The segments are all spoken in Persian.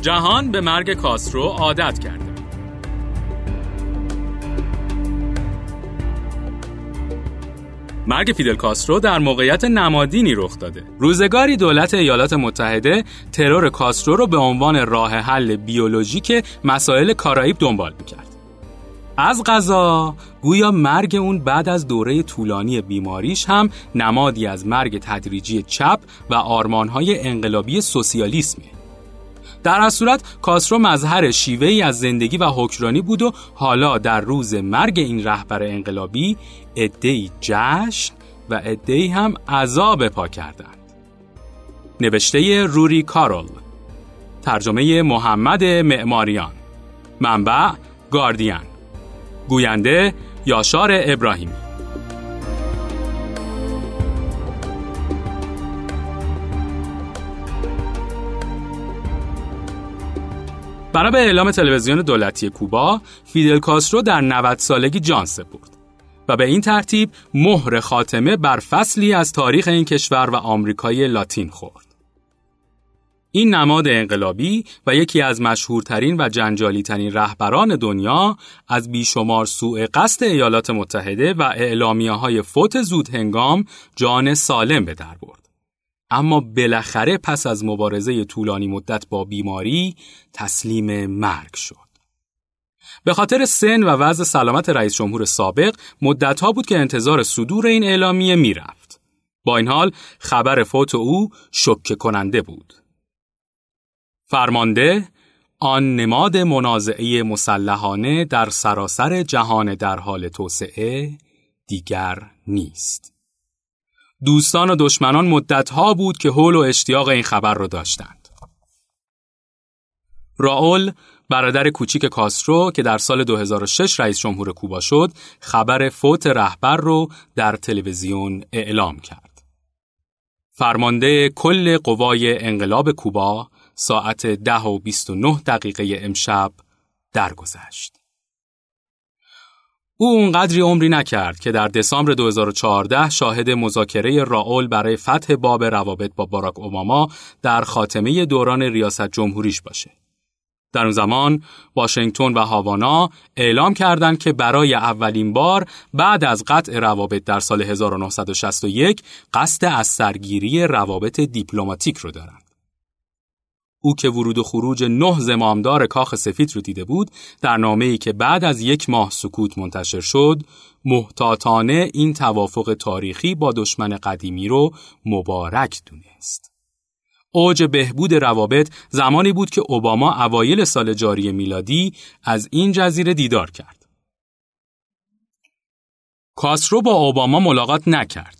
جهان به مرگ کاسترو عادت کرده مرگ فیدل کاسترو در موقعیت نمادینی رخ داده. روزگاری دولت ایالات متحده ترور کاسترو رو به عنوان راه حل بیولوژیک مسائل کارائیب دنبال می‌کرد. از غذا گویا مرگ اون بعد از دوره طولانی بیماریش هم نمادی از مرگ تدریجی چپ و آرمانهای انقلابی سوسیالیسمه. در از صورت کاسترو مظهر شیوه ای از زندگی و حکرانی بود و حالا در روز مرگ این رهبر انقلابی ادهی جشن و ادهی هم عذاب پا کردند. نوشته روری کارول ترجمه محمد معماریان. منبع گاردین. گوینده یاشار ابراهیمی. بنا به اعلام تلویزیون دولتی کوبا فیدل کاسترو در 90 سالگی جان سپرد و به این ترتیب مهر خاتمه بر فصلی از تاریخ این کشور و آمریکای لاتین خورد این نماد انقلابی و یکی از مشهورترین و جنجالیترین رهبران دنیا از بیشمار سوء قصد ایالات متحده و اعلامیه های فوت زود هنگام جان سالم به در برد. اما بالاخره پس از مبارزه طولانی مدت با بیماری تسلیم مرگ شد. به خاطر سن و وضع سلامت رئیس جمهور سابق مدتها بود که انتظار صدور این اعلامیه می‌رفت. با این حال خبر فوت او شکه کننده بود. فرمانده آن نماد منازعه مسلحانه در سراسر جهان در حال توسعه دیگر نیست. دوستان و دشمنان مدتها بود که حول و اشتیاق این خبر را داشتند. راول برادر کوچیک کاسترو که در سال 2006 رئیس جمهور کوبا شد خبر فوت رهبر رو در تلویزیون اعلام کرد. فرمانده کل قوای انقلاب کوبا ساعت ده و 29 دقیقه امشب درگذشت. او اونقدری عمری نکرد که در دسامبر 2014 شاهد مذاکره راول برای فتح باب روابط با باراک اوباما در خاتمه دوران ریاست جمهوریش باشه. در اون زمان واشنگتن و هاوانا اعلام کردند که برای اولین بار بعد از قطع روابط در سال 1961 قصد از سرگیری روابط دیپلماتیک رو دارند. او که ورود و خروج نه زمامدار کاخ سفید رو دیده بود در نامه ای که بعد از یک ماه سکوت منتشر شد محتاطانه این توافق تاریخی با دشمن قدیمی رو مبارک دونست. اوج بهبود روابط زمانی بود که اوباما اوایل سال جاری میلادی از این جزیره دیدار کرد. کاسترو با اوباما ملاقات نکرد.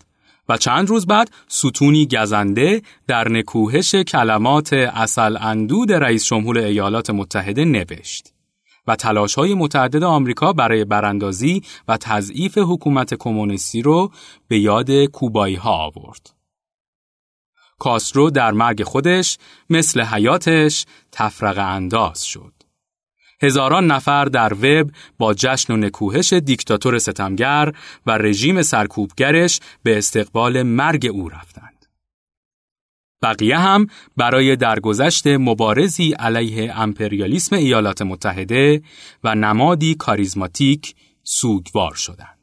و چند روز بعد ستونی گزنده در نکوهش کلمات اصل اندود رئیس جمهور ایالات متحده نوشت و تلاش های متعدد آمریکا برای براندازی و تضعیف حکومت کمونیستی رو به یاد کوبایی ها آورد. کاسترو در مرگ خودش مثل حیاتش تفرق انداز شد. هزاران نفر در وب با جشن و نکوهش دیکتاتور ستمگر و رژیم سرکوبگرش به استقبال مرگ او رفتند. بقیه هم برای درگذشت مبارزی علیه امپریالیسم ایالات متحده و نمادی کاریزماتیک سوگوار شدند.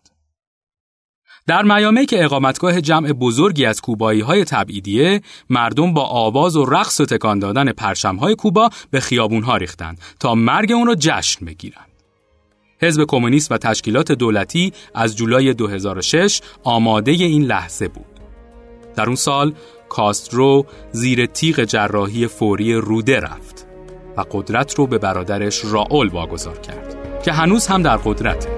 در میامه که اقامتگاه جمع بزرگی از کوبایی های تبعیدیه مردم با آواز و رقص و تکان دادن پرشم های کوبا به خیابون ها ریختند تا مرگ اون رو جشن بگیرند. حزب کمونیست و تشکیلات دولتی از جولای 2006 آماده این لحظه بود. در اون سال کاسترو زیر تیغ جراحی فوری روده رفت و قدرت رو به برادرش راول واگذار کرد که هنوز هم در قدرته.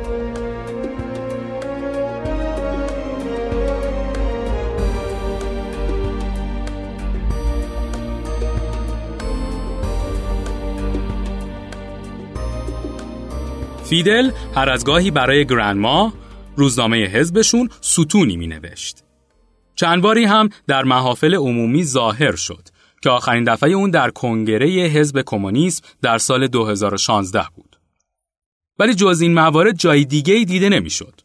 فیدل هر از گاهی برای گرندما روزنامه حزبشون ستونی می نوشت. چند باری هم در محافل عمومی ظاهر شد که آخرین دفعه اون در کنگره حزب کمونیسم در سال 2016 بود. ولی جز این موارد جای دیگه ای دیده نمی‌شد.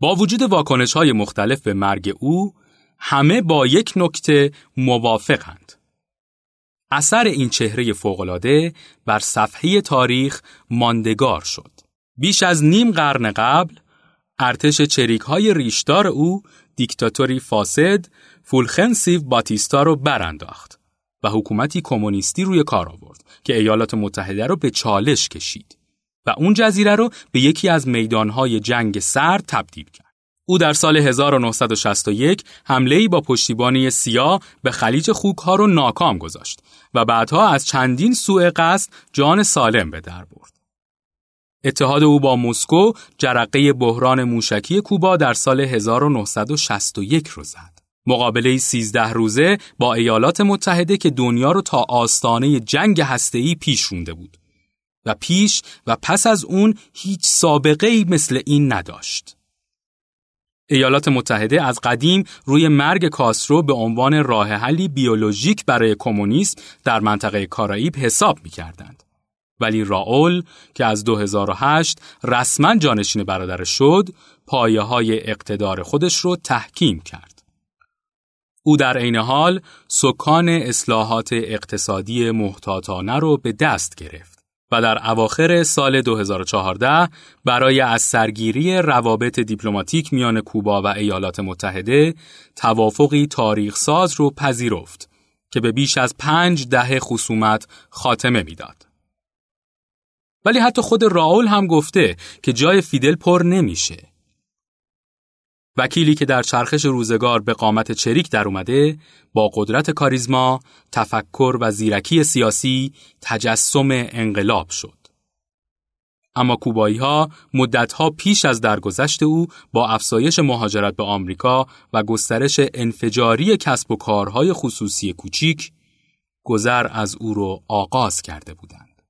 با وجود واکنش های مختلف به مرگ او همه با یک نکته موافقند. اثر این چهره فوقالعاده بر صفحه تاریخ ماندگار شد. بیش از نیم قرن قبل ارتش چریک های ریشدار او دیکتاتوری فاسد فولخنسیو باتیستا رو برانداخت و حکومتی کمونیستی روی کار آورد که ایالات متحده رو به چالش کشید و اون جزیره رو به یکی از میدانهای جنگ سرد تبدیل کرد. او در سال 1961 حمله با پشتیبانی سیاه به خلیج خوک ها رو ناکام گذاشت و بعدها از چندین سوء قصد جان سالم به در برد. اتحاد او با مسکو جرقه بحران موشکی کوبا در سال 1961 رو زد. مقابله 13 روزه با ایالات متحده که دنیا رو تا آستانه جنگ هسته‌ای پیش رونده بود و پیش و پس از اون هیچ سابقه ای مثل این نداشت. ایالات متحده از قدیم روی مرگ کاسرو به عنوان راه حلی بیولوژیک برای کمونیسم در منطقه کارائیب حساب می کردند. ولی راول که از 2008 رسما جانشین برادر شد پایه های اقتدار خودش رو تحکیم کرد. او در عین حال سکان اصلاحات اقتصادی محتاطانه رو به دست گرفت و در اواخر سال 2014 برای از سرگیری روابط دیپلماتیک میان کوبا و ایالات متحده توافقی تاریخ ساز رو پذیرفت که به بیش از پنج دهه خصومت خاتمه می‌داد. ولی حتی خود راول هم گفته که جای فیدل پر نمیشه. وکیلی که در چرخش روزگار به قامت چریک در اومده با قدرت کاریزما، تفکر و زیرکی سیاسی تجسم انقلاب شد. اما کوبایی ها مدت ها پیش از درگذشت او با افزایش مهاجرت به آمریکا و گسترش انفجاری کسب و کارهای خصوصی کوچیک گذر از او را آغاز کرده بودند.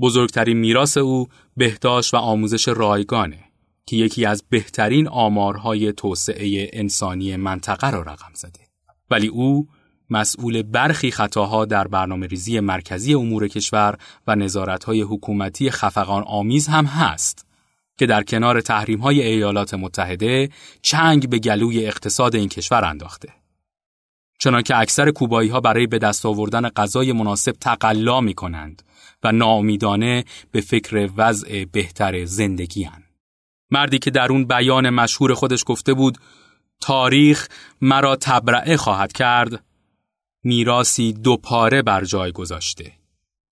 بزرگترین میراث او بهداشت و آموزش رایگانه که یکی از بهترین آمارهای توسعه انسانی منطقه را رقم زده. ولی او مسئول برخی خطاها در برنامه ریزی مرکزی امور کشور و نظارتهای حکومتی خفقان آمیز هم هست که در کنار تحریم های ایالات متحده چنگ به گلوی اقتصاد این کشور انداخته. چنانکه اکثر کوبایی ها برای به دست آوردن غذای مناسب تقلا می کنند و ناامیدانه به فکر وضع بهتر زندگی هن. مردی که در اون بیان مشهور خودش گفته بود تاریخ مرا تبرعه خواهد کرد میراسی دو پاره بر جای گذاشته.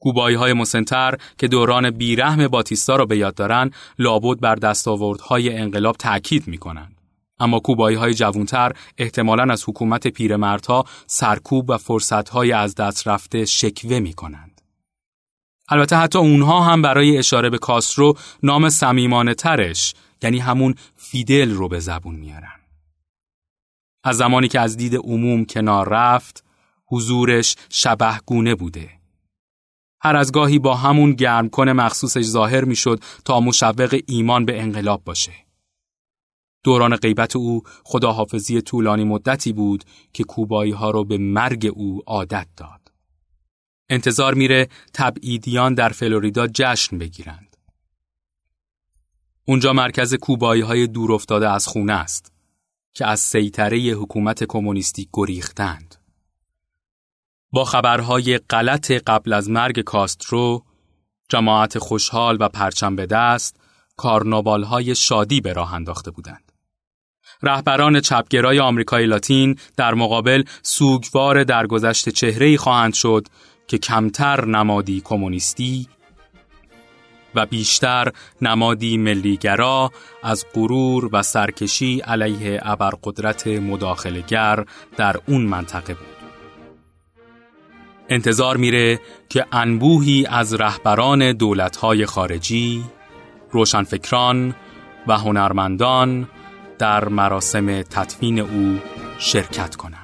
کوبایی های مسنتر که دوران بیرحم باتیستا را به یاد دارن لابد بر دستاوردهای انقلاب تأکید می کنند. اما کوبایی های جوانتر احتمالاً از حکومت پیرمردها سرکوب و فرصتهای از دست رفته شکوه می کنند. البته حتی اونها هم برای اشاره به کاسرو نام سمیمانه ترش یعنی همون فیدل رو به زبون میارن. از زمانی که از دید عموم کنار رفت حضورش شبهگونه بوده. هر از گاهی با همون گرم کنه مخصوصش ظاهر می‌شد تا مشوق ایمان به انقلاب باشه. دوران غیبت او خداحافظی طولانی مدتی بود که کوبایی ها رو به مرگ او عادت داد. انتظار میره تبعیدیان در فلوریدا جشن بگیرند. اونجا مرکز کوبایی های دور افتاده از خونه است که از سیطره حکومت کمونیستی گریختند. با خبرهای غلط قبل از مرگ کاسترو، جماعت خوشحال و پرچم به دست، کارناوالهای شادی به راه انداخته بودند. رهبران چپگرای آمریکای لاتین در مقابل سوگوار درگذشت چهره‌ای خواهند شد که کمتر نمادی کمونیستی و بیشتر نمادی ملیگرا از غرور و سرکشی علیه ابرقدرت مداخلگر در اون منطقه بود. انتظار میره که انبوهی از رهبران دولتهای خارجی، روشنفکران و هنرمندان در مراسم تدفین او شرکت کنند.